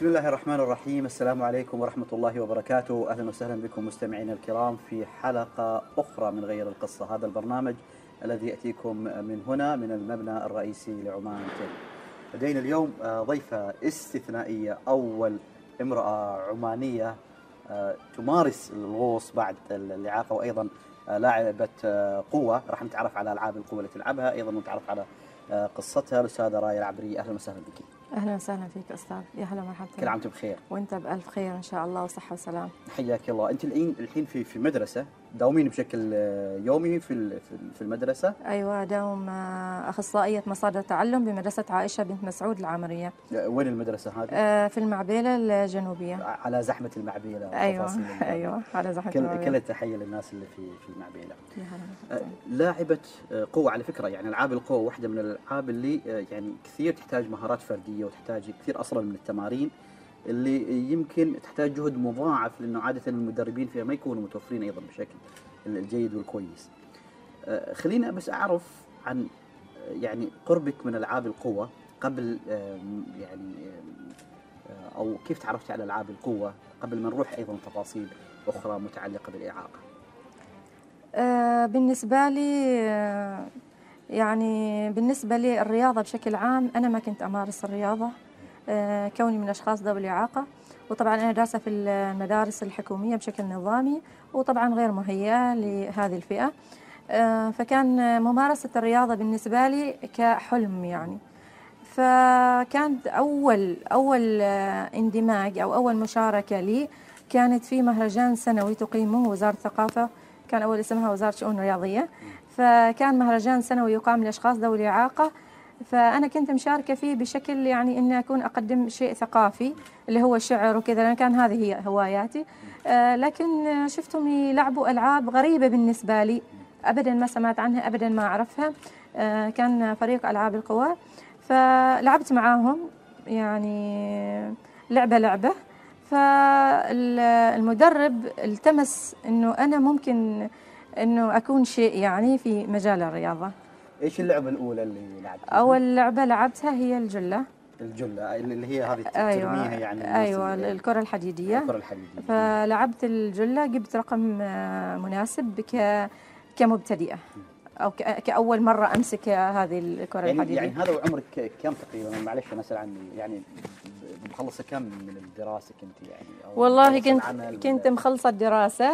بسم الله الرحمن الرحيم السلام عليكم ورحمة الله وبركاته أهلا وسهلا بكم مستمعينا الكرام في حلقة أخرى من غير القصة هذا البرنامج الذي يأتيكم من هنا من المبنى الرئيسي لعمان تيل لدينا اليوم ضيفة استثنائية أول امرأة عمانية تمارس الغوص بعد الإعاقة وأيضا لاعبة قوة راح نتعرف على ألعاب القوة اللي تلعبها أيضا نتعرف على قصتها الأستاذة راية العبري أهلا وسهلا بك أهلا وسهلا فيك أستاذ. يا هلا مرحبا كل عام وأنت بخير. وأنت بألف خير إن شاء الله وصحة وسلام حياك الله. أنت الحين الحين في في مدرسة. داومين بشكل يومي في في المدرسة. أيوه داوم آه، أخصائية مصادر تعلم بمدرسة عائشة بنت مسعود العامرية. وين المدرسة هذه؟ آه، في المعبيله الجنوبية. على زحمة المعبيله أيوه أيوه على زحمة كل المعبيله كل التحية للناس اللي في في المعبيله لاعبة قوة على فكرة يعني ألعاب القوة واحدة من الألعاب اللي يعني كثير تحتاج مهارات فردية وتحتاج كثير أصلا من التمارين. اللي يمكن تحتاج جهد مضاعف لأنه عادة المدربين فيها ما يكونوا متوفرين أيضا بشكل الجيد والكويس. آه، خلينا بس أعرف عن آه، يعني قربك من ألعاب القوة قبل يعني آه، أو كيف تعرفتي على ألعاب القوة قبل ما نروح أيضا تفاصيل أخرى متعلقة بالإعاقة. بالنسبة لي يعني بالنسبة لي الرياضه بشكل عام أنا ما كنت أمارس الرياضة آه، كوني من أشخاص ذوي الإعاقة. وطبعا أنا دارسة في المدارس الحكومية بشكل نظامي وطبعا غير مهيئة لهذه الفئة. آه، فكان ممارسة الرياضة بالنسبة لي كحلم يعني. فكانت أول أول اندماج أو أول مشاركة لي كانت في مهرجان سنوي تقيمه وزارة الثقافة. كان أول اسمها وزارة شؤون رياضية فكان مهرجان سنوي يقام لأشخاص ذوي الإعاقة. فأنا كنت مشاركة فيه بشكل يعني إني أكون أقدم شيء ثقافي اللي هو الشعر وكذا لأن كان هذه هي هواياتي. آه لكن شفتهم يلعبوا ألعاب غريبة بالنسبة لي. أبدا ما سمعت عنها أبدا ما أعرفها. آه كان فريق ألعاب القوى. فلعبت معاهم يعني لعبة لعبة. فالمدرب التمس إنه أنا ممكن إنه أكون شيء يعني في مجال الرياضة. إيش اللعبة الأولى اللي لعبتها؟ أول لعبة لعبتها هي الجلة. الجلة اللي هي هذه أيوة ترميها يعني أيوه الكرة الحديدية. الكرة الحديدية. فلعبت الجلة جبت رقم آه، مناسب ك كمبتدئة. أو كأول مرة أمسك هذه الكرة يعني الحديدية. يعني هذا عمرك كم تقريبا؟ معلش أنا أسأل عني يعني مخلصة كم من الدراسة كنت يعني؟ أو والله كنت كنت مخلصة الدراسة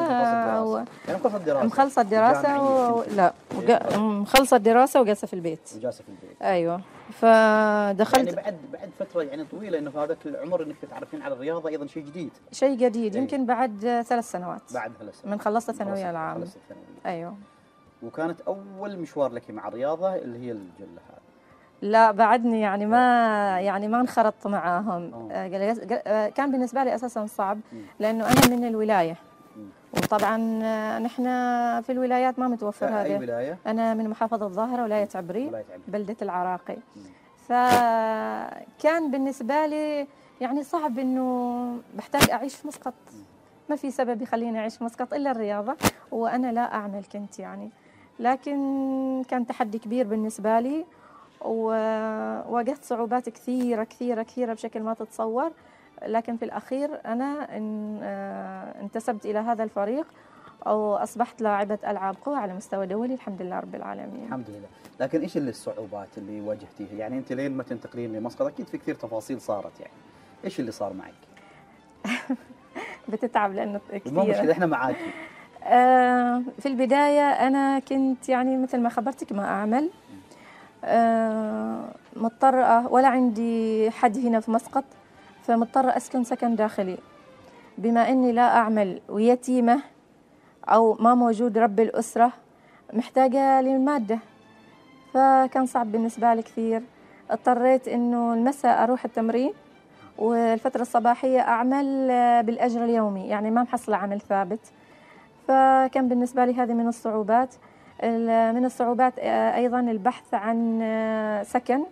و... يعني مخلصة الدراسة. مخلصة الدراسة و... لا وق... مخلصة الدراسة وجالسة في البيت. وجالسة في البيت. أيوه. فدخلت يعني بعد بعد فترة يعني طويلة إنه في هذاك العمر إنك تتعرفين على الرياضة أيضا شيء جديد. شيء جديد. أيوة. يمكن بعد ثلاث سنوات. بعد ثلاث سنوات. من خلصت الثانوية العامة. أيوه. وكانت أول مشوار لك مع الرياضة اللي هي الجلة هذه. لا بعدني يعني ما يعني ما انخرطت معاهم. آه، آه، كان بالنسبة لي أساسا صعب لأنه أنا من الولاية. وطبعا آه، نحن في الولايات ما متوفر هذا أي ولاية؟ أنا من محافظة الظاهرة ولاية عبري بلدة العراقي. فكان بالنسبة لي يعني صعب إنه بحتاج أعيش في مسقط ما في سبب يخليني أعيش في مسقط إلا الرياضة وأنا لا أعمل كنت يعني. لكن كان تحدي كبير بالنسبة لي وواجهت صعوبات كثيرة كثيرة كثيرة بشكل ما تتصور. لكن في الأخير أنا آه، انتسبت إلى هذا الفريق أو أصبحت لاعبة ألعاب قوى على مستوى دولي الحمد لله رب العالمين. الحمد لله. لكن إيش اللي الصعوبات اللي واجهتيها؟ يعني أنت لين ما تنتقلين لمسقط أكيد في كثير تفاصيل صارت يعني. إيش اللي صار معك؟ بتتعب لأنه كثير. مو مشكلة إحنا معاك آه في البداية أنا كنت يعني مثل ما خبرتك ما أعمل. آه، مضطرة ولا عندي حد هنا في مسقط فمضطرة أسكن سكن داخلي. بما أني لا أعمل ويتيمة أو ما موجود رب الأسرة محتاجة للمادة. فكان صعب بالنسبة لي كثير. اضطريت أنه المساء أروح التمرين والفترة الصباحية أعمل بالأجر اليومي يعني ما محصلة عمل ثابت. فكان بالنسبة لي هذه من الصعوبات. من الصعوبات آه، أيضا البحث عن آه، سكن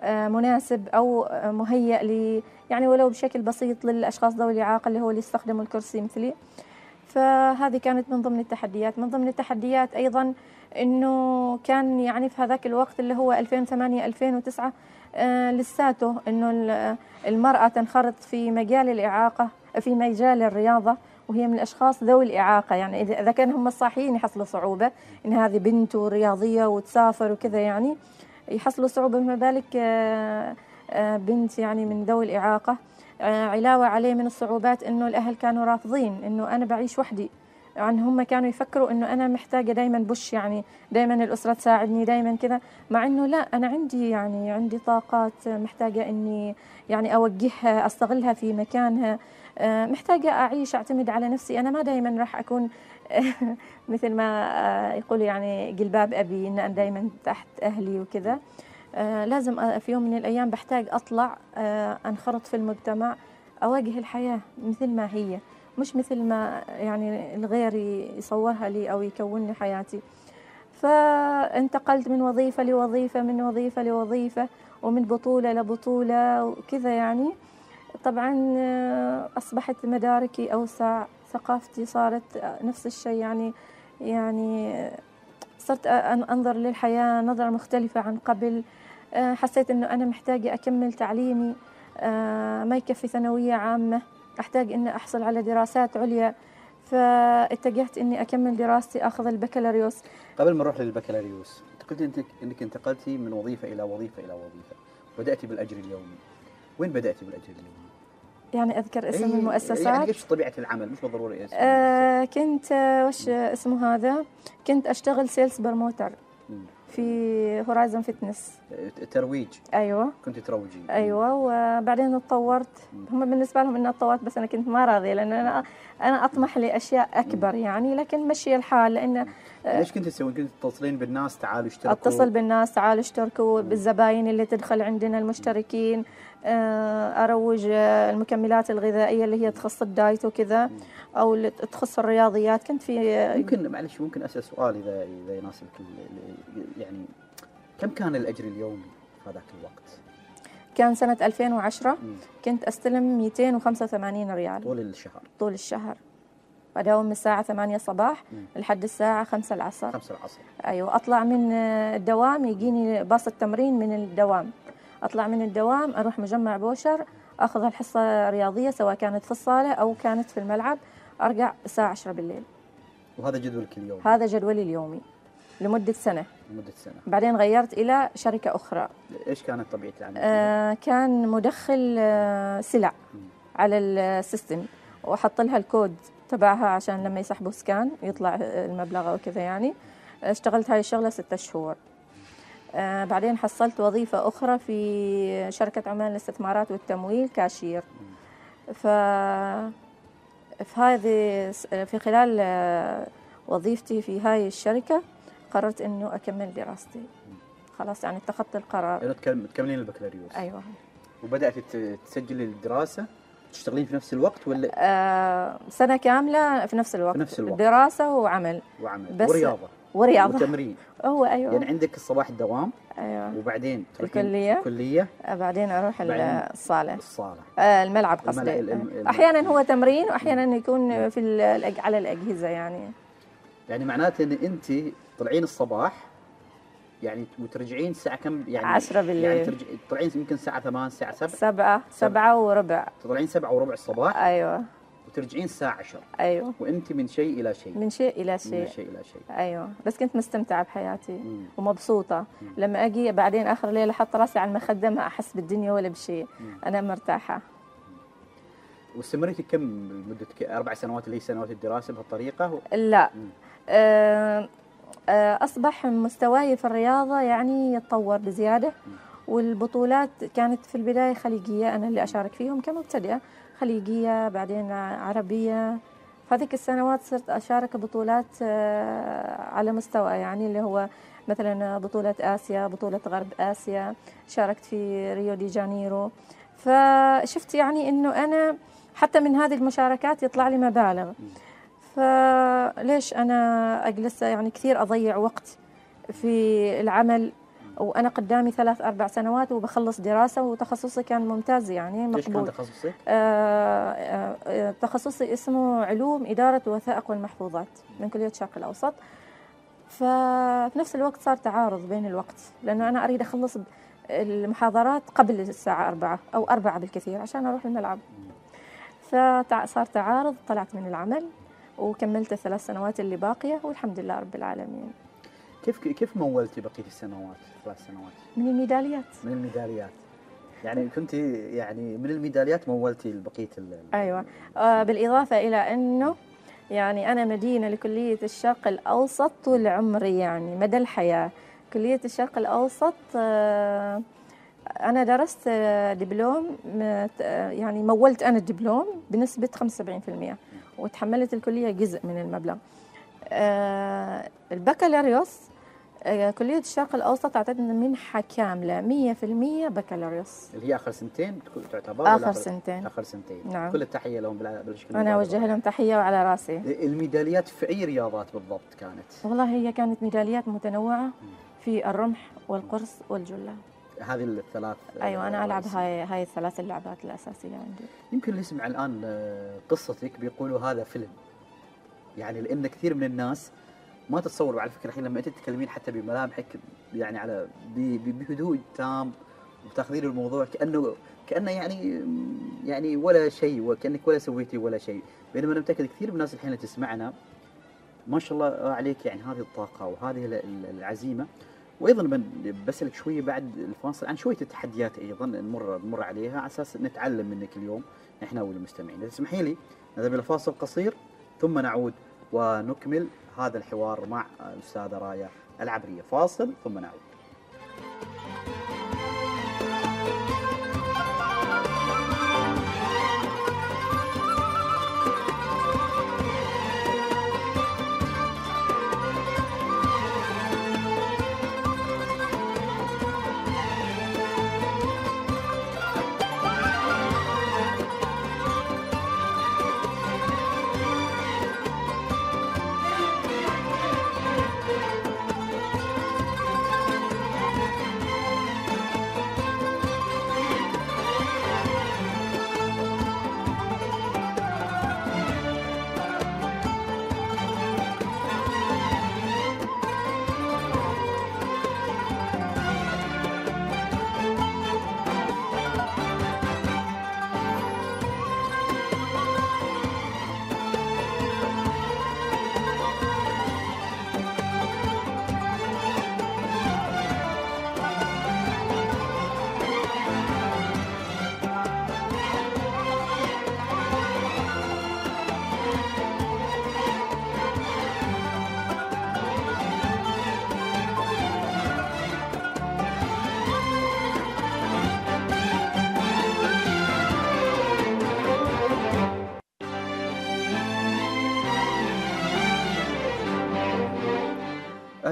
آه، مناسب أو مهيئ ل يعني ولو بشكل بسيط للأشخاص ذوي الإعاقة اللي هو اللي يستخدموا الكرسي مثلي. فهذه كانت من ضمن التحديات. من ضمن التحديات أيضا أنه كان يعني في هذاك الوقت اللي هو 2008 2009 آه لساته أنه المرأة تنخرط في مجال الإعاقة في مجال الرياضة وهي من الأشخاص ذوي الإعاقة. يعني اذا كان هم الصاحيين يحصلوا صعوبة. إن هذه بنت ورياضيه وتسافر وكذا يعني يحصلوا صعوبة. ما بالك آه، آه، بنت يعني من ذوي الإعاقة آه، علاوة عليه من الصعوبات إنه الأهل كانوا رافضين إنه أنا بعيش وحدي. يعني هم كانوا يفكروا إنه أنا محتاجة دائما بش يعني دائما الأسرة تساعدني دائما كذا. مع إنه لا أنا عندي يعني عندي طاقات محتاجة إني يعني أوجهها أستغلها في مكانها. محتاجة أعيش أعتمد على نفسي. أنا ما دائما راح أكون مثل ما آه، يقول يعني قلباب أبي إن أنا دائما تحت أهلي وكذا. آه، لازم في يوم من الأيام بحتاج أطلع أنخرط في المجتمع أواجه الحياة مثل ما هي مش مثل ما يعني الغير يصورها لي أو يكون لي حياتي. فانتقلت من وظيفة لوظيفة من وظيفة لوظيفة ومن بطولة لبطولة وكذا يعني. طبعا آه، أصبحت مداركي أوسع ثقافتي صارت نفس الشيء. يعني يعني صرت أنظر للحياة نظرة مختلفة عن قبل. آه، حسيت أنه أنا محتاجة أكمل تعليمي آه، ما يكفي ثانوية عامة. أحتاج أن أحصل على دراسات عليا. فاتجهت أني أكمل دراستي أخذ البكالوريوس. قبل ما نروح للبكالوريوس أنت قلت أنك انتقلتي من وظيفة إلى وظيفة إلى وظيفة بدأتي بالأجر اليومي. وين بدأتي اليومي؟ يعني أذكر اسم إيه المؤسسات. يعني إيش طبيعة العمل؟ مش بالضروري اسم آه كنت آه وش اسمه هذا؟ كنت أشتغل sales promoter في Horizon Fitness ترويج. أيوه. كنت تروجي. أيوه وبعدين اتطورت. هم بالنسبة لهم إني اتطورت بس أنا كنت ما راضية لأن أنا أنا أطمح لأشياء أكبر يعني لكن مشي الحال لأن ليش كنت تسوين؟ كنت تتصلين بالناس تعالوا اشتركوا؟ أتصل بالناس تعالوا اشتركوا بالزباين اللي تدخل عندنا المشتركين. آه، أروج المكملات الغذائية اللي هي تخص ال diet وكذا أو اللي تخص الرياضيات. كنت في ممكن معلش ممكن أسأل سؤال إذا إذا يناسبك يعني كم كان الأجر اليومي في هذاك الوقت؟ كان سنة 2010 كنت أستلم 285 ريال. طول الشهر. طول الشهر. أداوم من الساعة 8 الصباح لحد الساعة 5 العصر. 5 العصر. أيوة أطلع من الدوام يجيني باص التمرين من الدوام. أطلع من الدوام أروح مجمع بوشر أخذ الحصة الرياضية سواء كانت في الصالة أو كانت في الملعب أرجع الساعة 10 بالليل. وهذا جدولك اليومي هذا جدولي اليومي لمدة سنة. لمدة سنة. بعدين غيرت إلى شركة أخرى. إيش كانت طبيعة العمل؟ آه كان مدخل آه سلع. على ال system. وأحط لها الكود تبعها عشان لما يسحبوا scan يطلع المبلغ وكذا يعني. اشتغلت هاي الشغلة ستة شهور. بعدين حصلت وظيفة أخرى في شركة عمان للاستثمارات والتمويل كاشير. ف في هذه في خلال آه، وظيفتي في هاي الشركة قررت إنه أكمل دراستي. خلاص يعني اتخذت القرار. يعني تكملين البكالوريوس. أيوه. وبدأت تسجلي الدراسة؟ تشتغلين في نفس الوقت ولا؟ آه سنة كاملة في نفس الوقت. في نفس الوقت. دراسة وعمل. وعمل. بس ورياضة. ورياضة. وتمرين. هو أيوه. يعني عندك الصباح الدوام أيوه. وبعدين الكلية؟ الكلية. آه، بعدين أروح الصالة. الصالة. آه الملعب قصدي. الملعب. أحيانا هو تمرين واحيانا يكون في على الأجهزة يعني. يعني معناته إن أنت طلعين الصباح يعني وترجعين الساعة كم؟ يعني 10 بالليل. يعني ترجع تطلعين يمكن الساعة 8 الساعة 7 7 7 وربع. تطلعين 7 وربع الصباح. أيوه. وترجعين الساعة 10 أيوه. وإنت من شيء إلى شيء. من شيء إلى شيء من شيء. إلى شيء. أيوه. بس كنت مستمتعة بحياتي مم. ومبسوطة. مم. لما أجي بعدين آخر ليلة أحط راسي على المخدة ما أحس بالدنيا ولا بشيء. أنا مرتاحة. واستمريتي كم مدة أربع سنوات اللي هي سنوات الدراسة بهالطريقة؟ لا. آه آه، أصبح مستواي في الرياضة يعني يتطور بزيادة. والبطولات كانت في البداية خليجية أنا اللي أشارك فيهم كمبتدئة. خليجية بعدين عربية. هذيك السنوات صرت أشارك بطولات آه، على مستوى يعني اللي هو مثلا بطولة آسيا بطولة غرب آسيا. شاركت في ريو دي جانيرو. فشفت يعني أنه أنا حتى من هذه المشاركات يطلع لي مبالغ. فليش أنا أجلس يعني كثير أضيع وقت في العمل. وأنا قدامي ثلاث أربع سنوات وبخلص دراسة وتخصصي كان ممتاز يعني إيش كان مقبول. تخصصك؟ آه، آه، آه، تخصصي اسمه علوم إدارة الوثائق والمحفوظات من كلية الشرق الأوسط. ففي نفس الوقت صار تعارض بين الوقت لأنه أنا أريد أخلص المحاضرات قبل الساعة أربعة أو أربعة بالكثير عشان أروح الملعب فصار تعارض طلعت من العمل وكملت الثلاث سنوات اللي باقية والحمد لله رب العالمين. كيف كيف مولتي بقية السنوات ثلاث سنوات من الميداليات. من الميداليات؟ يعني كنت يعني من الميداليات مولتي بقيه ال أيوة. آه، بالإضافة إلى أنه يعني أنا مدينة لكلية الشرق الأوسط طول عمري يعني مدى الحياة. كلية الشرق الأوسط آه، أنا درست دبلوم يعني مولت أنا الدبلوم بنسبة 75% وتحملت الكلية جزء من المبلغ. البكالوريوس آه، كلية الشرق الأوسط أعطتنا منحة كاملة 100% بكالوريوس اللي هي آخر سنتين تعتبر ولا آخر سنتين آخر سنتين نعم. كل التحية لهم بالشكل أنا. أوجه لهم تحية وعلى رأسي الميداليات في أي رياضات بالضبط كانت؟ والله هي كانت ميداليات متنوعة في الرمح والقرص والجلة هذه الثلاث أنا ألعب رئيسية. هاي هاي الثلاث اللعبات الأساسية عندي يمكن اللي يسمع الآن آه، قصتك بيقولوا هذا فيلم يعني لأن كثير من الناس ما تتصور وعلى فكرة الحين لما أنت تتكلمين حتى بملامحك يعني على بهدوء تام وتاخذين الموضوع كأنه كأنه يعني يعني ولا شيء وكأنك ولا سويتي ولا شيء. بينما أنا متأكد كثير من الناس الحين اللي تسمعنا ما شاء الله عليك يعني هذه الطاقة وهذه ال- ال- العزيمة. وأيضا بسألك شوية بعد الفاصل عن شوية التحديات أيضا نمر نمر عليها على أساس نتعلم منك اليوم. إحنا والمستمعين إذا تسمحي لي نذهب إلى فاصل قصير. ثم نعود ونكمل هذا الحوار مع الأستاذة رايه العبرية. فاصل ثم نعود.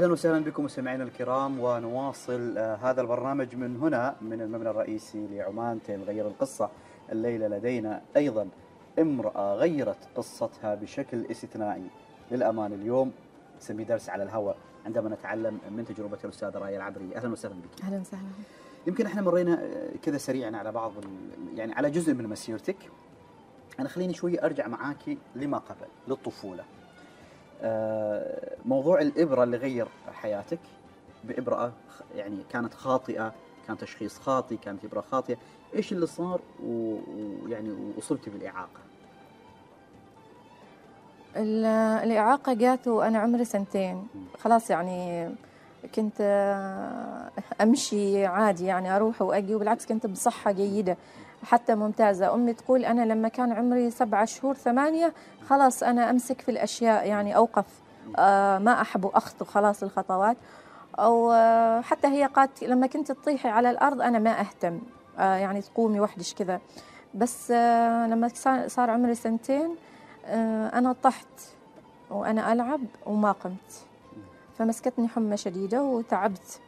أهلا وسهلا بكم مستمعينا الكرام ونواصل آه، هذا البرنامج من هنا من المبنى الرئيسي لعمان تيل غير القصة الليلة لدينا. أيضا امرأة غيرت قصتها بشكل استثنائي. للامانه اليوم نسميه درس على الهواء. عندما نتعلم من تجربة الأستاذة رايه العبري. أهلا وسهلا بك. أهلا وسهلا. يمكن إحنا مرينا آه، كذا سريعا على بعض يعني على جزء من مسيرتك. أنا خليني شوي أرجع معاكي لما قبل للطفولة. موضوع الإبرة اللي غير حياتك بإبرة يعني كانت خاطئة كان تشخيص خاطئ كانت إبرة خاطئة إيش اللي صار؟ ويعني واصبتي بالإعاقة. ال- الإعاقة جات وأنا عمري سنتين. خلاص يعني كنت آه، أمشي عادي يعني أروح وأجي وبالعكس كنت بصحة جيدة. حتى ممتازة. أمي تقول أنا لما كان عمري سبعة شهور ثمانية خلاص أنا أمسك في الأشياء يعني أوقف. آه، ما أحب أخطو خلاص الخطوات. أو آه، حتى هي قالت لما كنت تطيحي على الأرض أنا ما أهتم. آه، يعني تقومي وحدش كذا. بس لما صار عمري سنتين أنا طحت وأنا ألعب وما قمت. فمسكتني حمى شديدة وتعبت.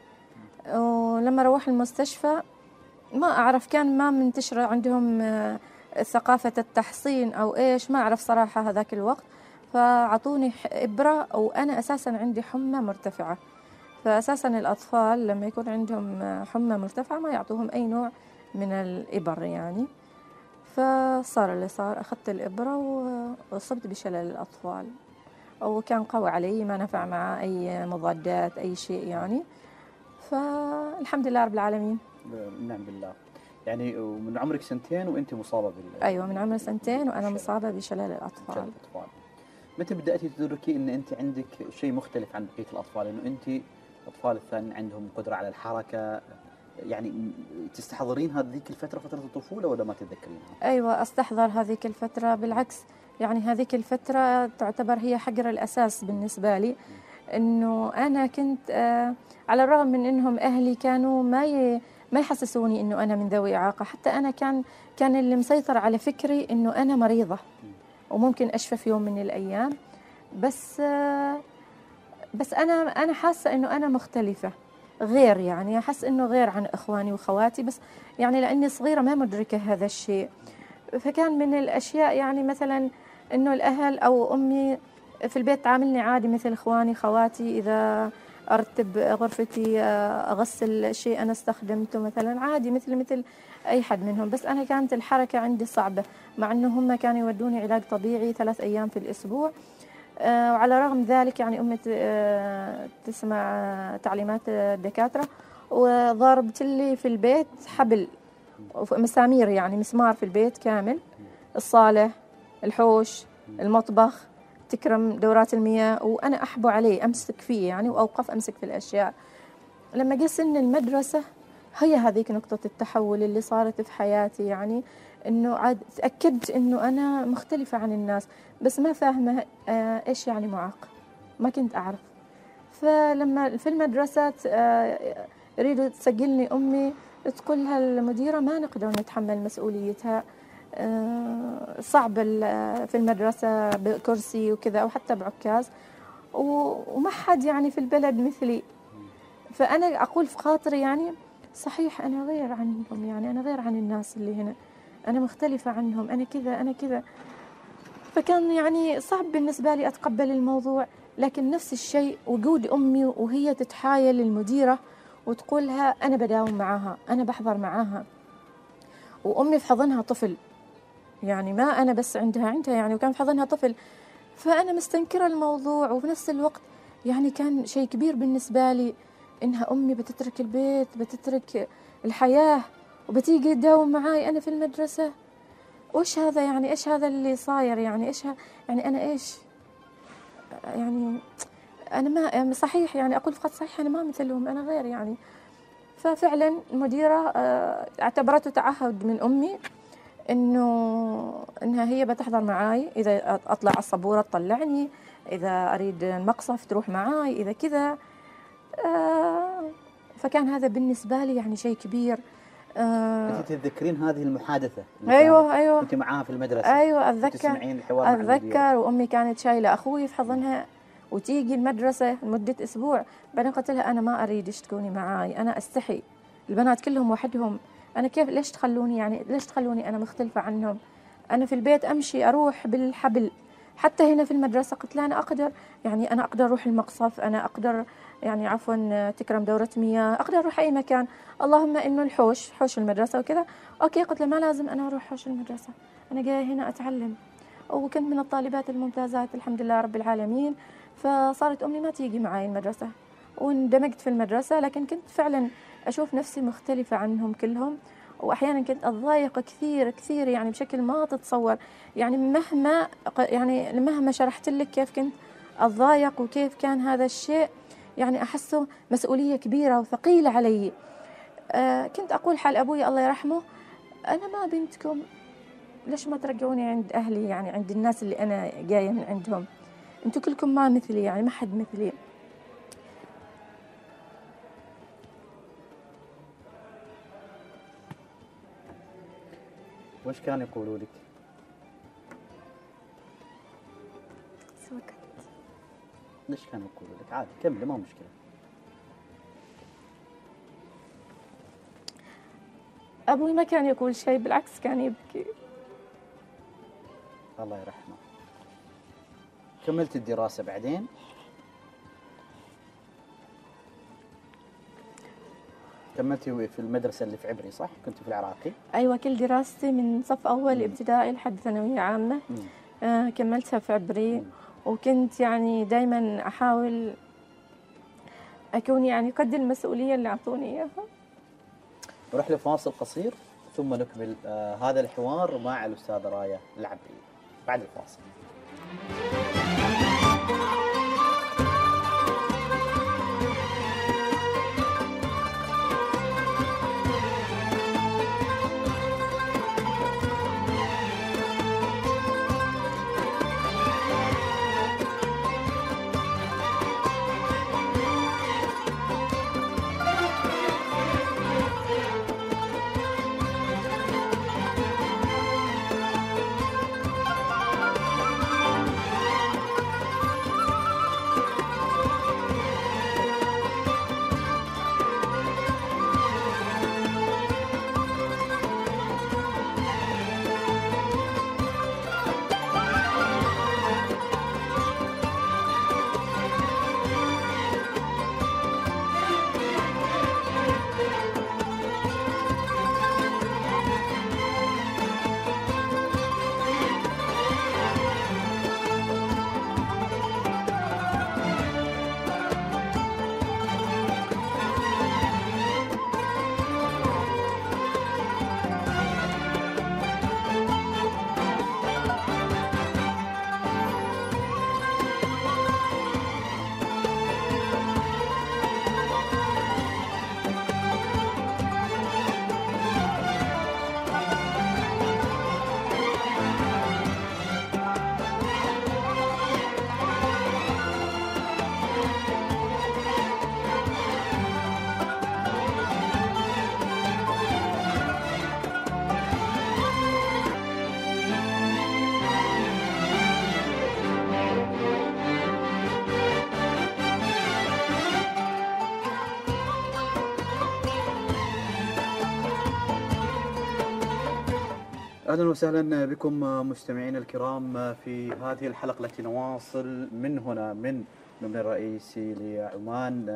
ولما روح المستشفى ما أعرف كان ما منتشرة عندهم آه، ثقافة التحصين أو إيش ما أعرف صراحة هذاك الوقت. فعطوني إبرة وأنا أساسا عندي حمى مرتفعة. فأساسا الأطفال لما يكون عندهم حمى مرتفعة ما يعطوهم أي نوع من الإبر يعني. فصار اللي صار أخذت الإبرة وأصبت بشلل الأطفال. وكان قوي علي ما نفع معه أي مضادات أي شيء يعني. فالحمد لله رب العالمين. نعم بالله. يعني ومن عمرك سنتين وأنت مصابة بال أيوه من عمري سنتين وأنا. مصابة بشلل الأطفال. شلل الأطفال. متى بدأتي تدركي إن أنت عندك شيء مختلف عن بقية الأطفال؟ إنه أنت الأطفال الثانيين عندهم قدرة على الحركة. يعني تستحضرين هذيك الفترة فترة الطفولة ولا ما تتذكرينها؟ أيوه أستحضر هذيك الفترة بالعكس. يعني هذيك الفترة تعتبر هي حجر الأساس بالنسبة لي. إنه أنا كنت آه على الرغم من إنهم أهلي كانوا ما ي... ما يحسسوني إنه أنا من ذوي إعاقة. حتى أنا كان كان اللي مسيطر على فكري إنه أنا مريضة. وممكن أشفى في يوم من الأيام. بس بس أنا أنا حاسة إنه أنا مختلفة. غير يعني أحس إنه غير عن إخواني واخواتي بس يعني لأني صغيرة ما مدركة هذا الشيء. فكان من الأشياء يعني مثلا إنه الأهل أو أمي في البيت تعاملني عادي مثل إخواني خواتي. إذا أرتب غرفتي آه، أغسل شيء أنا استخدمته مثلا. عادي مثل مثل أي حد منهم. بس أنا كانت الحركة عندي صعبة مع إنه هم كانوا يودوني علاج طبيعي ثلاث أيام في الأسبوع. آه، وعلى رغم ذلك يعني أمي آه، تسمع تعليمات الدكاترة. وضربت لي في البيت حبل مسامير يعني مسمار في البيت كامل. الصالة الحوش المطبخ. تكرم دورات المياه وأنا أحبو عليه أمسك فيه يعني وأوقف أمسك في الأشياء. لما جه سن المدرسة هي هذيك نقطة التحول اللي صارت في حياتي يعني إنه عاد تأكدت إنه أنا مختلفة عن الناس بس ما فاهمة آه، إيش يعني معاق؟ ما كنت أعرف. فلما في المدرسة آه، يريدوا تسجلني أمي تقولها المديرة ما نقدر نتحمل مسؤوليتها. صعب ال- في المدرسة بكرسي وكذا أو حتى بعكاز. وما حد يعني في البلد مثلي. فأنا أقول في خاطري يعني صحيح أنا غير عنهم يعني أنا غير عن الناس اللي هنا. أنا مختلفة عنهم أنا كذا أنا كذا. فكان يعني صعب بالنسبة لي أتقبل الموضوع. لكن نفس الشيء وجود أمي وهي تتحايل للمديرة وتقولها أنا بداوم معاها أنا بحضر معاها. وأمي في حضنها طفل. يعني ما أنا بس عندها عندها يعني وكان في حضنها طفل. فأنا مستنكرة الموضوع وفي نفس الوقت يعني كان شيء كبير بالنسبة لي إنها أمي بتترك البيت بتترك الحياة وبتيجي تداوم معاي أنا في المدرسة. وإيش هذا يعني؟ إيش هذا اللي صاير يعني؟ إيش يعني أنا إيش؟ يعني أنا ما يعني صحيح يعني أقول فقط صحيح أنا ما مثلهم أنا غير يعني. ففعلا المديرة آه، اعتبرته تعهد من أمي. إنه إنها هي بتحضر معاي. إذا أطلع على السبورة تطلعني. إذا أريد المقصف تروح معاي. إذا كذا آه، فكان هذا بالنسبة لي يعني شيء كبير. آه، أنت تتذكرين هذه المحادثة أيوه أيوه. كنت معاها في المدرسة. أيوه أتذكر. تسمعين الحوار. أتذكر. وأمي كانت شايلة أخوي في حضنها وتيجي المدرسة لمدة أسبوع. بعدين قلت لها أنا ما اريدش تكوني معاي. أنا أستحي. البنات كلهم وحدهم. أنا كيف ليش تخلوني يعني ليش تخلوني أنا مختلفة عنهم؟ أنا في البيت أمشي أروح بالحبل. حتى هنا في المدرسة قلت لها أنا أقدر يعني أنا أقدر أروح المقصف أنا أقدر يعني عفوا تكرم دورة مياه أقدر أروح أي مكان. اللهم إنه الحوش حوش المدرسة وكذا. أوكي قلت لها ما لازم أنا أروح حوش المدرسة. أنا جاية هنا أتعلم. وكنت من الطالبات الممتازات الحمد لله رب العالمين. فصارت أمي ما تيجي معي المدرسة. واندمجت في المدرسة لكن كنت فعلا أشوف نفسي مختلفة عنهم كلهم وأحيانا كنت أتضايق كثير كثير يعني بشكل ما تتصور. يعني مهما يعني مهما شرحت لك كيف كنت أتضايق وكيف كان هذا الشيء يعني أحسه مسؤولية كبيرة وثقيلة علي. آه كنت أقول حال أبوي الله يرحمه أنا ما بنتكم ليش ما ترجعوني عند أهلي؟ يعني عند الناس اللي أنا جاية من عندهم. أنتوا كلكم ما مثلي يعني ما حد مثلي. وش كانوا يقولوا لك؟ سوكت. ليش كانوا يقولوا لك؟ عادي كملي ما مشكلة أبوي ما كان يقول شيء بالعكس كان يبكي الله يرحمه كملت الدراسة بعدين كملتي في المدرسة اللي في عبري صح؟ كنت في العراقي؟ أيوه كل دراستي من صف أول. ابتدائي لحد ثانوية عامة. آه كملتها في عبري مم. وكنت يعني دائما أحاول أكون يعني قد المسؤولية اللي أعطوني إياها نروح لفاصل قصير ثم نكمل آه هذا الحوار مع الأستاذة رايه العبري بعد الفاصل. أهلا وسهلا بكم مستمعينا الكرام في هذه الحلقة التي نواصل من هنا من المبنى الرئيسي لعمان.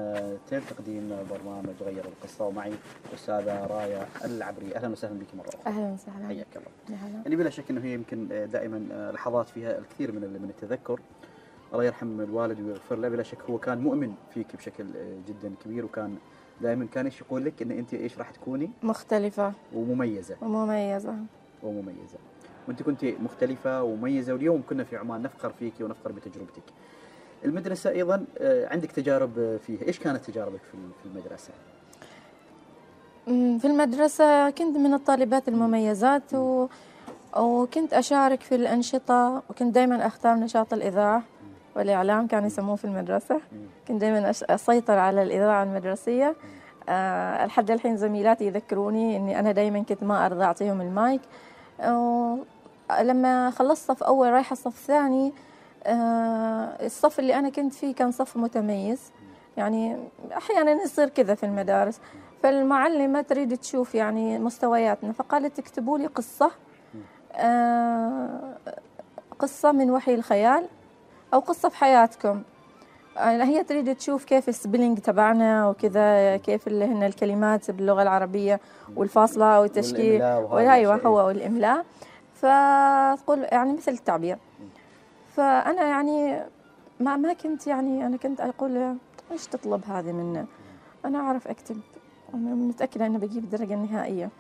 تم تقديم برنامج غير القصة ومعي الاستاذه رايه العبري. أهلا وسهلا بك مرة أخرى. أهلا وسهلا. حياك الله. يعني بلا شك إنه هي يمكن دائما لحظات فيها الكثير من من التذكر. الله يرحم الوالد ويغفر له. بلا شك هو كان مؤمن فيك بشكل جدا كبير وكان دائما كان إيش يقول لك؟ إن أنت إيش راح تكوني؟ مختلفة. ومميزة. ومميزة. ومميزة. وانت كنت مختلفة ومميزة واليوم كنا في عمان نفخر فيك ونفخر بتجربتك. المدرسة أيضا آه، عندك تجارب آه، فيها. إيش كانت تجاربك في المدرسة؟ في المدرسة كنت من الطالبات المميزات و... وكنت أشارك في الأنشطة وكنت دائما أختار نشاط الإذاعة والإعلام كانوا يسموه في المدرسة. كنت دائما أسيطر على الإذاعة المدرسية. أه لحد الحين زميلاتي يذكروني إني أنا دائما كنت ما أرضى أعطيهم المايك. لما خلصت صف أول رايحة الصف ثاني أه الصف اللي أنا كنت فيه كان صف متميز. يعني أحيانا يصير كذا في المدارس. فالمعلمة تريد تشوف يعني مستوياتنا فقالت اكتبوا لي قصة آه، قصة من وحي الخيال أو قصة في حياتكم. آه، هي تريد تشوف كيف السبيلينج تبعنا وكذا كيف اللي هن الكلمات باللغة العربية والفاصلة والتشكيل. الشيء. هو والإملاء فتقول يعني مثل التعبير. فأنا يعني ما ما كنت يعني أنا كنت أقول إيش تطلب هذه منا أنا أعرف أكتب. أنا متأكدة أنه بجيب الدرجة النهائية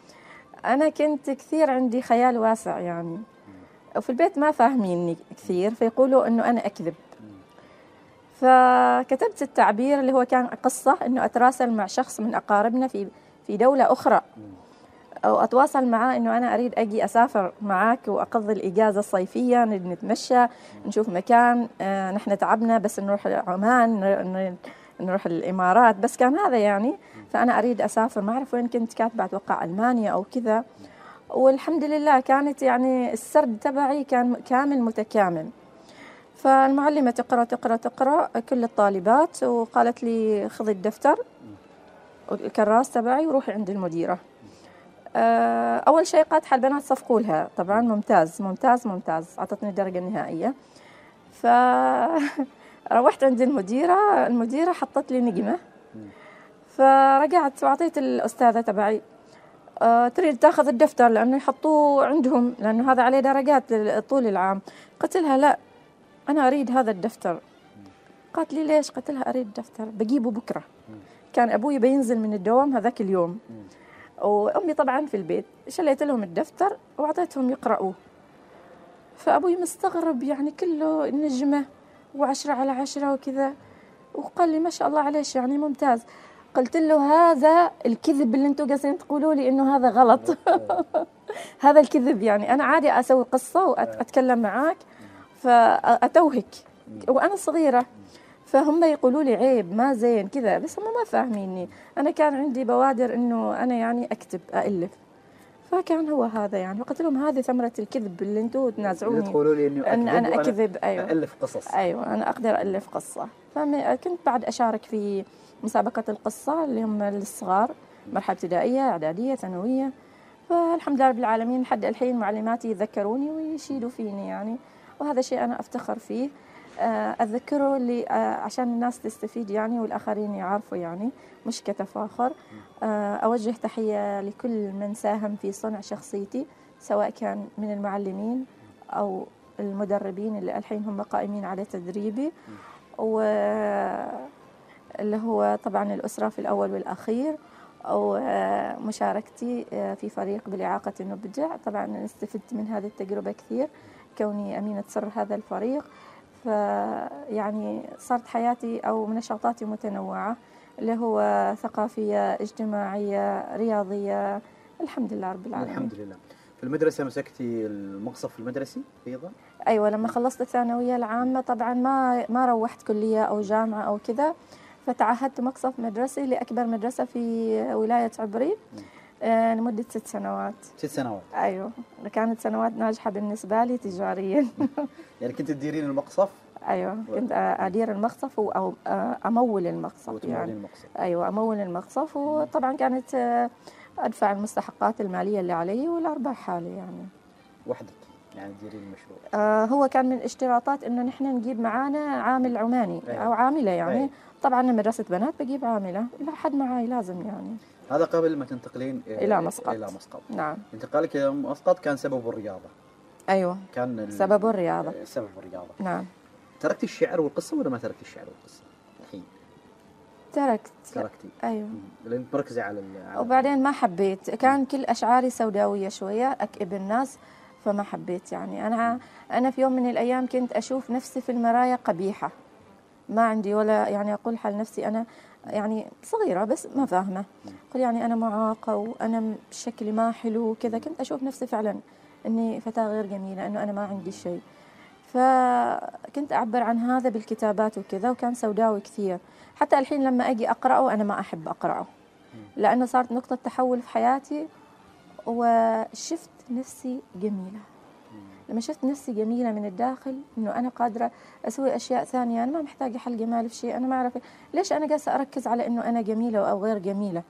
أنا كنت كثير عندي خيال واسع يعني. وفي البيت ما فاهميني كثير فيقولوا أنه أنا أكذب. فكتبت التعبير اللي هو كان قصة أنه أتراسل مع شخص من أقاربنا في في دولة أخرى. أو أتواصل معاه أنه أنا أريد أجي أسافر معاك وأقضي الإجازة الصيفية نتمشى نشوف مكان آه، نحن تعبنا بس نروح عمان نر- نر- نروح الإمارات. بس كان هذا يعني. فأنا أريد أسافر. ما أعرف وين كنت كاتبة أتوقع ألمانيا أو كذا. والحمد لله كانت يعني السرد تبعي كان كامل متكامل. فالمعلمة تقرأ تقرأ تقرأ كل الطالبات وقالت لي خذي الدفتر الكراس تبعي وروحي عند المديرة. آه، أول شيء قالت البنات صفقوا لها. طبعا ممتاز ممتاز ممتاز أعطتني الدرجة النهائية. فروحت عند المديرة المديرة حطت لي نجمة. فرجعت وأعطيت الأستاذة تبعي. آه، تريد تاخذ الدفتر لأنه يحطوه عندهم لأنه هذا عليه درجات طول العام. قلت لها لا أنا أريد هذا الدفتر. قالت لي ليش؟ قلت لها أريد الدفتر بجيبه بكرة. كان أبوي بينزل من الدوام هذاك اليوم. وأمي طبعا في البيت. شليت لهم الدفتر وأعطيتهم يقرأوه. فأبوي مستغرب يعني كله نجمة وعشرة على عشرة وكذا. وقال لي ما شاء الله عليش يعني ممتاز. قلت له هذا الكذب اللي أنتم قاعدين تقولوا لي إنه هذا غلط. هذا الكذب يعني أنا عادي أسوي قصة واتكلم معاك. فأتوهك. وأنا صغيرة فهم يقولوا لي عيب ما زين كذا. بس هم ما فاهميني. أنا كان عندي بوادر إنه أنا يعني أكتب الف فكان هو هذا يعني. وقلت لهم هذه ثمرة الكذب اللي أنتم تنازعوني. تقولوا لي انه أن أنا أكذب. أيوه. الف قصص. أيوه أنا أقدر الف قصة. فكنت بعد أشارك في مسابقة القصة اللي هم للصغار مرحلة ابتدائية إعدادية ثانوية. فالحمد لله رب العالمين لحد الحين معلماتي يتذكروني ويشيدوا فيني يعني. وهذا شيء أنا أفتخر فيه آه، أذكره اللي آه، عشان الناس تستفيد يعني والآخرين يعرفوا يعني مش كتفاخر. آه، أوجه تحية لكل من ساهم في صنع شخصيتي سواء كان من المعلمين أو المدربين اللي الحين هم قائمين على تدريبي. و اللي هو طبعا الأسرة في الأول والأخير أو مشاركتي في فريق بالإعاقة النبجع. طبعا استفدت من هذه التجربة كثير. كوني أمينة سر هذا الفريق فيعني صارت حياتي أو نشاطاتي متنوعة اللي هو ثقافية اجتماعية رياضية الحمد لله رب العالمين. الحمد لله. في المدرسة مسكتي المقصف المدرسي أيضا؟ أيوة لما خلصت الثانوية العامة طبعا ما ما روحت كلية أو جامعة أو كذا فتعهدت مقصف مدرسي لأكبر مدرسة في ولاية عبري. لمدة ست سنوات. ست سنوات. أيوة. كانت سنوات ناجحة بالنسبة لي تجاريا. يعني كنت تديرين المقصف؟ أيوه. كنت أدير المقصف أو أمول المقصف يعني. المقصف. أيوه أمول المقصف وطبعا كانت آه، أدفع المستحقات المالية اللي علي والأرباح حالي يعني. وحدك يعني تديرين المشروع آه هو كان من اشتراطات إنه نحن نجيب معانا عامل عماني أيوة. أو عاملة يعني. أيوة. طبعا مدرسة بنات بجيب عاملة. لا حد معاي لازم يعني. هذا قبل ما تنتقلين إلى مسقط. إلى مسقط. نعم. انتقالك إلى مسقط كان سببه الرياضة. أيوه. كان سببه الرياضة. سبب الرياضة. نعم. تركتي الشعر والقصة ولا ما تركتي الشعر والقصة؟ الحين. تركت. تركتي أيوه. لأن مركزة على, على وبعدين ما حبيت. كان كل أشعاري سوداوية شوية اكئب الناس فما حبيت يعني. أنا أنا في يوم من الأيام كنت أشوف نفسي في المرايا قبيحة. ما عندي ولا يعني أقول حال نفسي. أنا يعني صغيرة بس ما فاهمة. قل يعني أنا معاقة وأنا شكلي ما حلو وكذا. كنت أشوف نفسي فعلا إني فتاة غير جميلة إنه أنا ما عندي شيء. فكنت أعبر عن هذا بالكتابات وكذا وكان سوداوي كثير. حتى الحين لما أجي أقرأه أنا ما أحب أقرأه. لأنه صارت نقطة تحول في حياتي وشفت نفسي جميلة. لما شفت نفسي جميلة من الداخل إنه أنا قادرة أسوي أشياء ثانية أنا ما محتاجة حل جمال في شيء أنا ما أعرف ليش أنا جالسة أركز على إنه أنا جميلة أو غير جميلة؟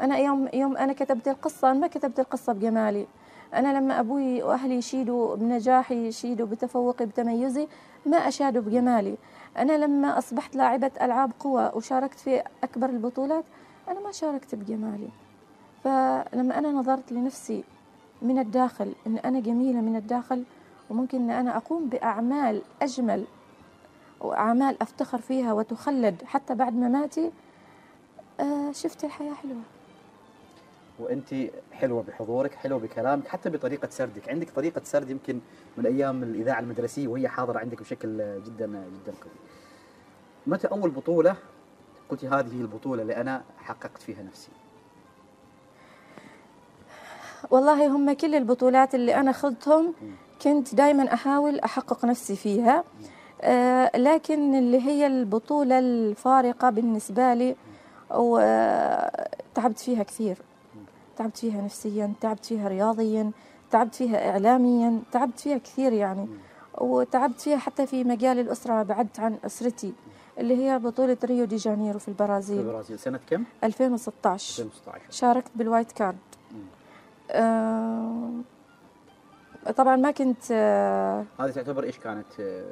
أنا يوم يوم أنا كتبت القصة ما كتبت القصة بجمالي. أنا لما أبوي وأهلي يشيدوا بنجاحي يشيدوا بتفوقي بتميزي ما أشادوا بجمالي. أنا لما أصبحت لاعبة ألعاب قوى وشاركت في أكبر البطولات أنا ما شاركت بجمالي. فلما أنا نظرت لنفسي من الداخل إن أنا جميلة من الداخل وممكن إن أنا أقوم بأعمال أجمل وأعمال أفتخر فيها وتخلد حتى بعد مماتي آه شفت الحياة حلوة. وانت حلوة بحضورك حلوة بكلامك حتى بطريقة سردك. عندك طريقة سرد يمكن من أيام الإذاعة المدرسية وهي حاضرة عندك بشكل جدا جدا قوي. متى أول بطولة قلتي هذه البطولة اللي أنا حققت فيها نفسي؟ والله هم كل البطولات اللي أنا خضتهم كنت دائما أحاول أحقق نفسي فيها. آه لكن اللي هي البطولة الفارقة بالنسبة لي وتعبت فيها كثير. تعبت فيها نفسيا تعبت فيها رياضيا تعبت فيها إعلاميا تعبت فيها كثير يعني. وتعبت فيها حتى في مجال الأسرة بعدت عن أسرتي اللي هي بطولة ريو دي جانيرو في البرازيل. في البرازيل. سنة كم؟ 2016 2016 شاركت بال wild card. طبعا ما كنت آه هذه تعتبر إيش كانت؟ آه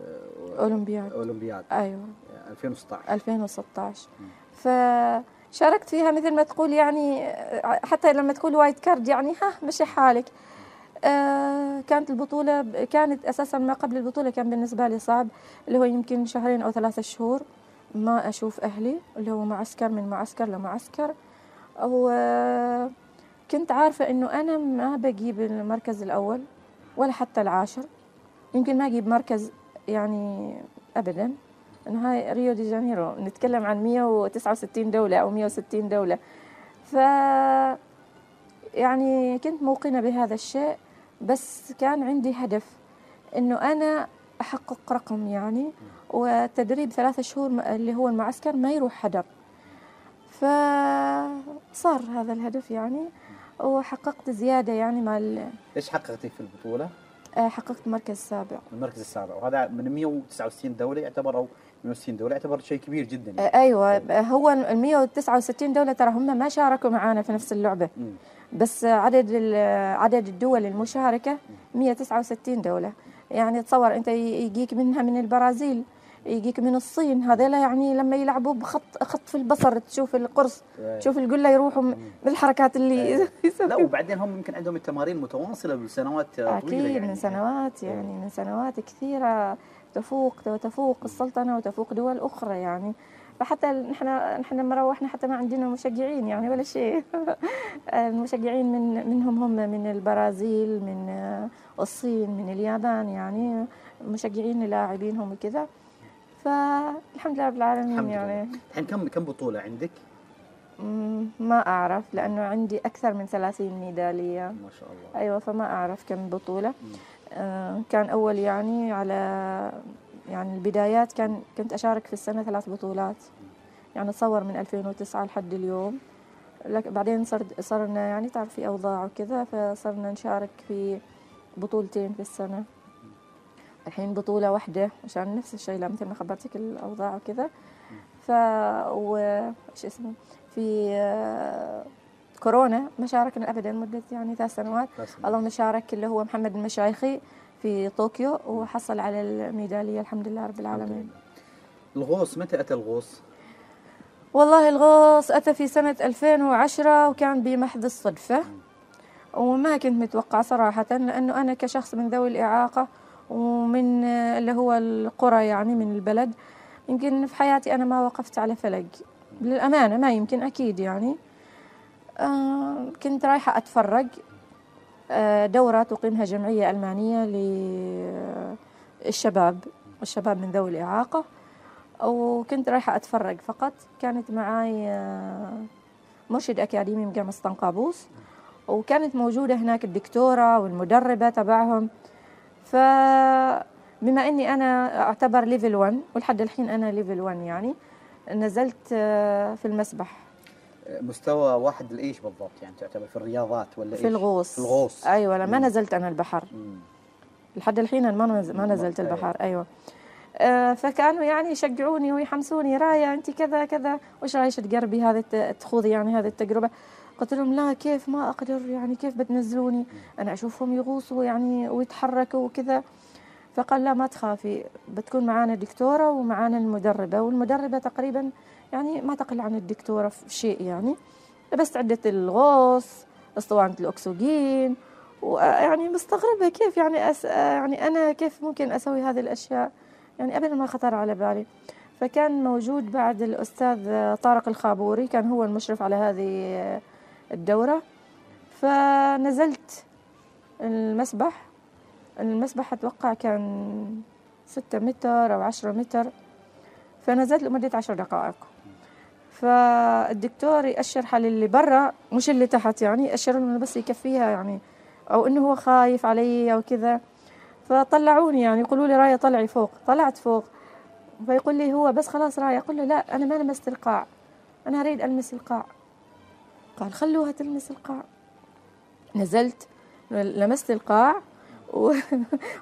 أولمبياد. أولمبياد. أيوه. 2016 2016 ف شاركت فيها مثل ما تقول يعني آه، حتى لما تقول wild card يعني ها مشي حالك. آه كانت البطولة كانت أساسا ما قبل البطولة كان بالنسبة لي صعب اللي هو يمكن شهرين أو ثلاثة شهور ما أشوف أهلي اللي هو معسكر من معسكر لمعسكر. وكنت عارفة إنه أنا ما بجيب المركز الأول ولا حتى العاشر. يمكن ما أجيب مركز يعني أبدا. إنه هاي ريو دي جانيرو نتكلم عن 169 دولة أو 160 دولة. ف يعني كنت موقنة بهذا الشيء بس كان عندي هدف إنه أنا أحقق رقم يعني والتدريب ثلاثة شهور اللي هو المعسكر ما يروح حدر. فصار هذا الهدف يعني. وحققت زيادة يعني مع إيش حققتي في البطولة؟ آه، حققت مركز سابع. المركز السابع. وهذا من 169 دولة يعتبر أو 160 دولة يعتبر شيء كبير جدا يعني. أيوة. هو ال 169 دولة ترى هم ما شاركوا معنا في نفس اللعبة. م. بس عدد عدد الدول المشاركة 169 دولة. يعني تصور أنت يجيك منها من البرازيل. يجيك من الصين. هذيلا يعني لما يلعبوا بخط خط البصر تشوف القرص إيه. تشوف القله يروحوا بالحركات اللي إيه. لا وبعدين هم يمكن عندهم التمارين متواصلة بسنوات طويلة أكيد يعني. من سنوات يعني من سنوات كثيرة تفوق وتفوق السلطنة وتفوق دول أخرى يعني. فحتى نحن نحن لما روحنا حتى ما عندنا مشجعين يعني ولا شيء. المشجعين من منهم هم من البرازيل من الصين من اليابان يعني. مشجعين لاعبينهم وكذا. فالحمد لله رب العالمين يعني. الحين كم كم بطولة عندك؟ ما أعرف لأنه عندي أكثر من 30 ميدالية. ما شاء الله. أيوة فما أعرف كم بطولة. آه كان أول يعني على يعني البدايات كان كنت أشارك في السنة ثلاث بطولات. يعني تصور من 2009 لحد اليوم. لك بعدين صر صرنا يعني تعرف في أوضاع وكذا فصرنا نشارك في بطولتين في السنة. الحين بطولة واحدة عشان نفس الشيء مثل ما خبرتك الأوضاع وكذا. ف و إيش اسمه في آه، كورونا ما شاركنا ابدا مدة يعني ثلاث سنوات. اللهم شارك اللي هو محمد المشايخي في طوكيو وحصل على الميدالية الحمد لله رب العالمين. الغوص متى أتى الغوص؟ والله الغوص أتى في سنة 2010 وكان بمحض الصدفة. وما كنت متوقعة صراحة لأنه أنا كشخص من ذوي الإعاقة ومن اللي هو القرى يعني من البلد. يمكن في حياتي أنا ما وقفت على فلق. للأمانة ما يمكن أكيد يعني. آه كنت رايحة أتفرج. آه دورة تقيمها جمعية ألمانية للشباب الشباب من ذوي الإعاقة. وكنت رايحة أتفرج فقط. كانت معاي آه مرشد أكاديمي من جامعة طنقابوس وكانت موجودة هناك الدكتورة والمدربة تبعهم. فبما إني أنا أعتبر level 1 ولحد الحين أنا level 1 يعني نزلت آه، في المسبح. مستوى واحد لإيش بالضبط؟ يعني تعتبر في الرياضات ولا؟ في الغوص. في الغوص. أيوه ما نزلت أنا البحر. مم. لحد الحين ما ما نزلت البحر أيوه. آه فكانوا يعني يشجعوني ويحمسوني راية انت كذا كذا. وش رأيك تجربي هذه تخوضي يعني هذه التجربة؟ قلت لهم لا كيف؟ ما أقدر يعني كيف بتنزلوني؟ أنا أشوفهم يغوصوا يعني ويتحركوا وكذا. فقال لا ما تخافي بتكون معانا دكتورة ومعانا المدربة والمدربة تقريبا يعني ما تقل عن الدكتورة في شيء يعني. بس عدة الغوص اسطوانة الأكسجين ويعني مستغربة كيف يعني أس يعني أنا كيف ممكن أسوي هذه الأشياء؟ يعني ابدا ما خطر على بالي. فكان موجود بعد الأستاذ طارق الخابوري كان هو المشرف على هذه الدورة. فنزلت المسبح. المسبح أتوقع كان ستة متر أو عشرة متر. فنزلت لمدة عشر دقائق. فالدكتور يأشر حال اللي برا مش اللي تحت يعني يأشر إنه بس يكفيها يعني أو إنه هو خايف علي أو كذا. فطلعوني يعني يقولوا لي رايا طلعي فوق. طلعت فوق. فيقول لي هو بس خلاص رايا أقول له لا أنا ما لمست القاع. أنا أريد ألمس القاع. قال خلوها تلمس القاع. نزلت لمست القاع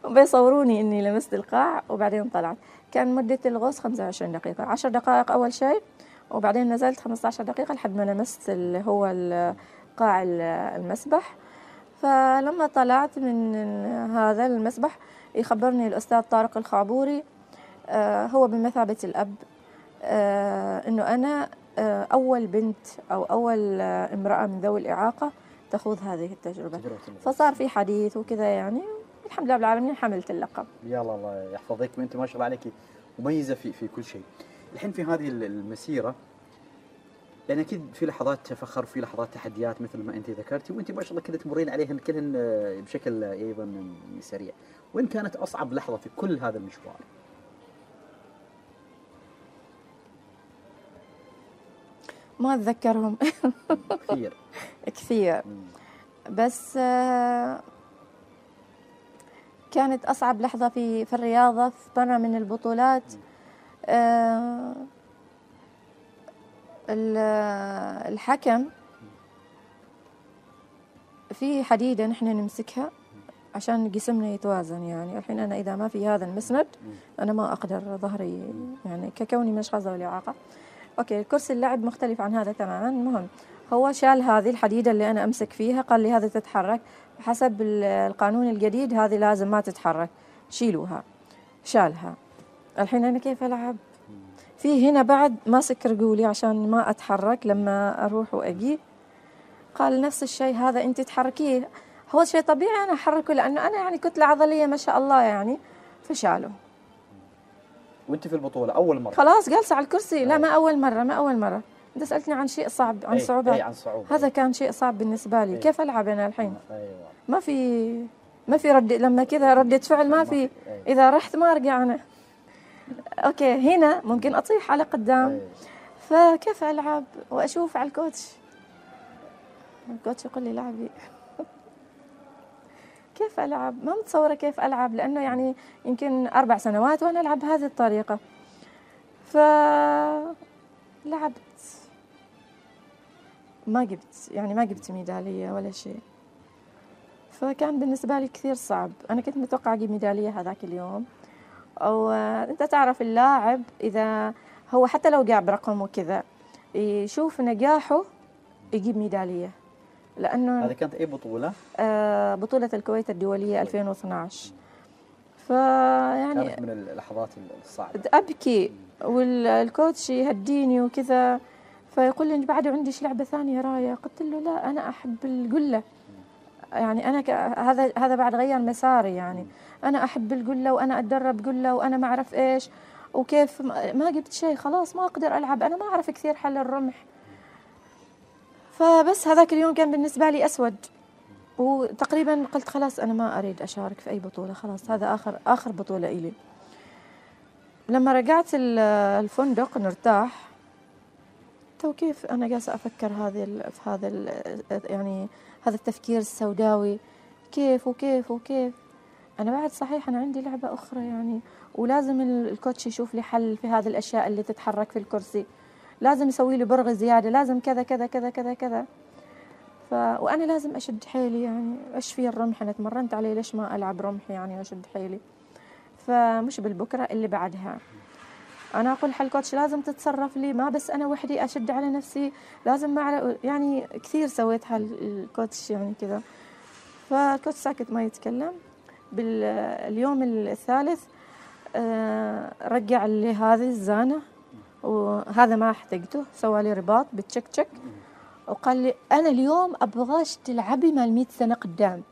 وبيصوروني إني لمست القاع وبعدين طلعت. كان مدة الغوص 25 دقيقة. 10 دقائق أول شيء وبعدين نزلت 15 دقيقة لحد ما لمست اللي هو قاع المسبح. فلما طلعت من هذا المسبح يخبرني الأستاذ طارق الخابوري آه، هو بمثابة الأب آه، إنه أنا أول بنت أو أول آه، امرأة من ذوي الإعاقة تخوض هذه التجربة. فصار في حديث وكذا يعني الحمد لله رب العالمين حملت اللقب يلا الله يحفظك وأنت ما شاء الله عليك مميزة في في كل شيء. الحين في هذه المسيرة يعني أكيد في لحظات فخر في لحظات تحديات مثل ما أنت ذكرتي وأنت ما شاء الله كذا تمرين عليهن كلهن آه، بشكل أيضا سريع. وين كانت أصعب لحظة في كل هذا المشوار؟ ما أتذكرهم. كثير. كثير. بس آه، كانت أصعب لحظة في في الرياضة في مرة من البطولات. ال- آه، الحكم في حديدة نحن نمسكها عشان جسمنا يتوازن يعني. الحين أنا إذا ما في هذا المسند أنا ما أقدر ظهري يعني ككوني من أشخاص ذوي الإعاقة أوكي كرسي اللعب مختلف عن هذا تماما. المهم هو شال هذه الحديدة اللي أنا أمسك فيها قال لي هذه تتحرك. حسب ال- القانون الجديد هذه لازم ما تتحرك. شيلوها. شالها. الحين أنا كيف ألعب؟ في هنا بعد ماسك رجولي عشان ما أتحرك لما أروح وأجي. قال نفس الشيء هذا أنت تحركيه. هو شيء طبيعي أنا أحركه لأنه أنا يعني كتلة عضلية ما شاء الله يعني فشاله. وانت في البطولة أول مرة. خلاص جالسة على الكرسي لا ما أول مرة ما أول مرة أنت سألتني عن شيء صعب عن أي- صعوبة اي عن صعوبة. هذا كان شيء صعب بالنسبة لي أي. كيف ألعب أنا الحين أيوه. ما في ما في رد لما كذا ردة فعل ما في أي. إذا رحت ما أرجع أنا أوكي هنا ممكن أطيح على قدام أي. فكيف ألعب وأشوف على الكوتش الكوتش يقول لي لعبي كيف ألعب؟ ما متصورة كيف ألعب؟ لأنه يعني يمكن أربع سنوات وأنا ألعب بهذه الطريقة. فلعبت ما جبت يعني ما جبت ميدالية ولا شيء. فكان بالنسبة لي كثير صعب. أنا كنت متوقعة أجيب ميدالية هذاك اليوم. آه، أنت تعرف اللاعب إذا هو حتى لو جاب رقم وكذا يشوف نجاحه يجيب ميدالية. لأنه هذه كانت اي بطولة؟ آه، بطولة الكويت الدولية 2012 فيعني كانت من اللحظات الصعبة. أبكي. والكوتش يهديني وكذا. فيقول لي بعد عنديش لعبة ثانية راية؟ قلت له لا أنا أحب القلة. يعني أنا ك... هذا هذا بعد غير مساري يعني. أنا أحب القلة وأنا أتدرب قلة وأنا ما أعرف إيش. وكيف ما جبت شيء خلاص ما أقدر ألعب. أنا ما أعرف كثير حل الرمح. فبس هذاك اليوم كان بالنسبة لي أسود. وتقريبا قلت خلاص أنا ما أريد أشارك في أي بطولة خلاص هذا آخر آخر بطولة إلي. لما رجعت ال- الفندق نرتاح تو كيف أنا جالسة أفكر هذه في هذا يعني هذا التفكير السوداوي كيف وكيف وكيف؟ أنا بعد صحيح أنا عندي لعبة أخرى يعني ولازم ال- الكوتش يشوف لي حل في هذه الأشياء اللي تتحرك في الكرسي. لازم يسوي لي برغ زيادة لازم كذا كذا كذا كذا كذا. ف... وأنا لازم أشد حيلي يعني إيش في الرمح؟ أنا تمرنت عليه ليش ما ألعب رمح يعني وأشد حيلي؟ فمش بالبكرة اللي بعدها. أنا أقول حل كوتش لازم تتصرف لي. ما بس أنا وحدي أشد على نفسي لازم مع يعني كثير سويتها الكوتش يعني كذا. فالكوتش ساكت ما يتكلم. باليوم الثالث آه، رجع لي هذه الزانة. وهذا ما احتجته سوى لي رباط بالتشك تشك وقال لي أنا اليوم أبغاش تلعبي مال 100 سنة قدام.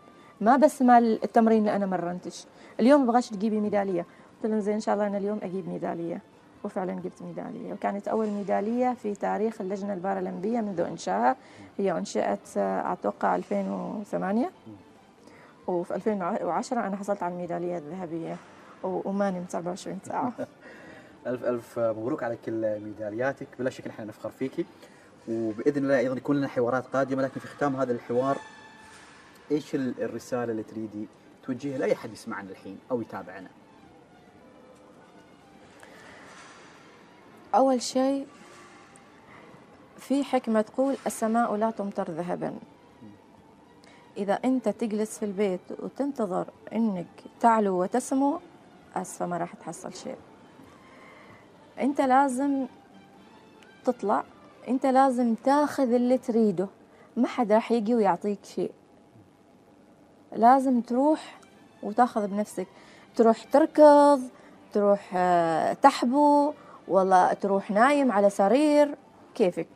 ما بس مال التمرين اللي أنا مرنتش. اليوم أبغاش تجيبي ميدالية. قلت لهم زين إن شاء الله أنا اليوم أجيب ميدالية. وفعلا جبت ميدالية. وكانت أول ميدالية في تاريخ اللجنة البارالمبية منذ إنشائها. هي أنشئت آه، أتوقع 2008 وفي 2010 أنا حصلت على الميدالية الذهبية. و- وما نمت 24 ساعة. الف ألف مبروك على كل ميدالياتك. بلا شك نحن نفخر فيكي. وبإذن الله أيضا يكون لنا حوارات قادمة لكن في ختام هذا الحوار إيش ال- الرسالة اللي تريدي توجهها لأي احد يسمعنا الحين أو يتابعنا؟ أول شيء في حكمة تقول السماء لا تمطر ذهبا. إذا أنت تجلس في البيت وتنتظر أنك تعلو وتسمو أسفة ما راح تحصل شيء. أنت لازم تطلع أنت لازم تاخذ اللي تريده. ما حد راح يجي ويعطيك شيء. لازم تروح وتاخذ بنفسك. تروح تركض تروح آه، تحبو والله تروح نايم على سرير. كيفك؟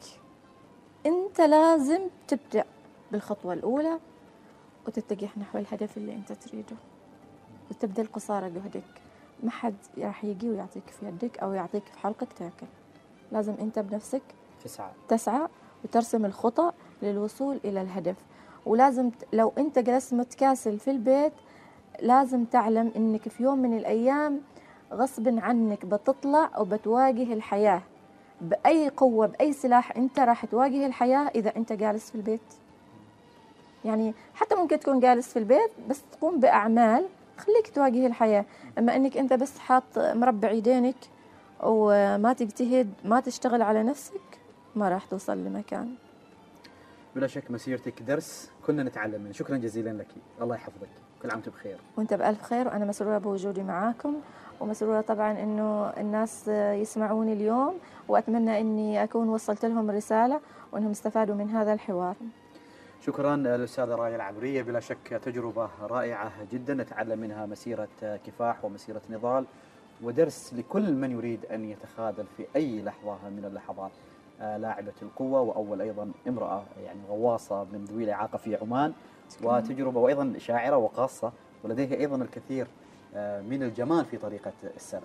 انت لازم تبدأ بالخطوة الأولى وتتجه نحو الهدف اللي انت تريده. وتبذل قصارى جهدك. ما حد راح يجي ويعطيك في يدك أو يعطيك في حلقك تاكل. لازم أنت بنفسك تسعى. تسعى وترسم الخطى للوصول إلى الهدف. ولازم لو أنت جلست متكاسل في البيت لازم تعلم إنك في يوم من الأيام غصب عنك بتطلع وبتواجه الحياة. بأي قوة بأي سلاح أنت راح تواجه الحياة إذا أنت جالس في البيت. يعني حتى ممكن تكون جالس في البيت بس تقوم بأعمال خليك تواجه الحياة. أما إنك أنت بس حاط مربع يدينك وما تجتهد ما تشتغل على نفسك ما راح توصل لمكان. بلا شك مسيرتك درس كنا نتعلم منه. شكرا جزيلا لك. الله يحفظك. كل عام بخير. وأنت بألف خير وأنا مسرورة بوجودي معاكم. ومسرورة طبعا أنه الناس يسمعوني اليوم وأتمنى أني أكون وصلت لهم رسالة وأنهم استفادوا من هذا الحوار. شكرا للأستاذة راية العبرية بلا شك تجربة رائعة جدا. نتعلم منها مسيرة كفاح ومسيرة نضال ودرس لكل من يريد أن يتخاذل في أي لحظة من اللحظات. آه، لاعبة القوة وأول أيضا امرأة يعني غواصة من ذوي الإعاقة في عمان وتجربة وأيضا شاعرة وقاصة ولديها أيضا الكثير آه، من الجمال في طريقة السرد.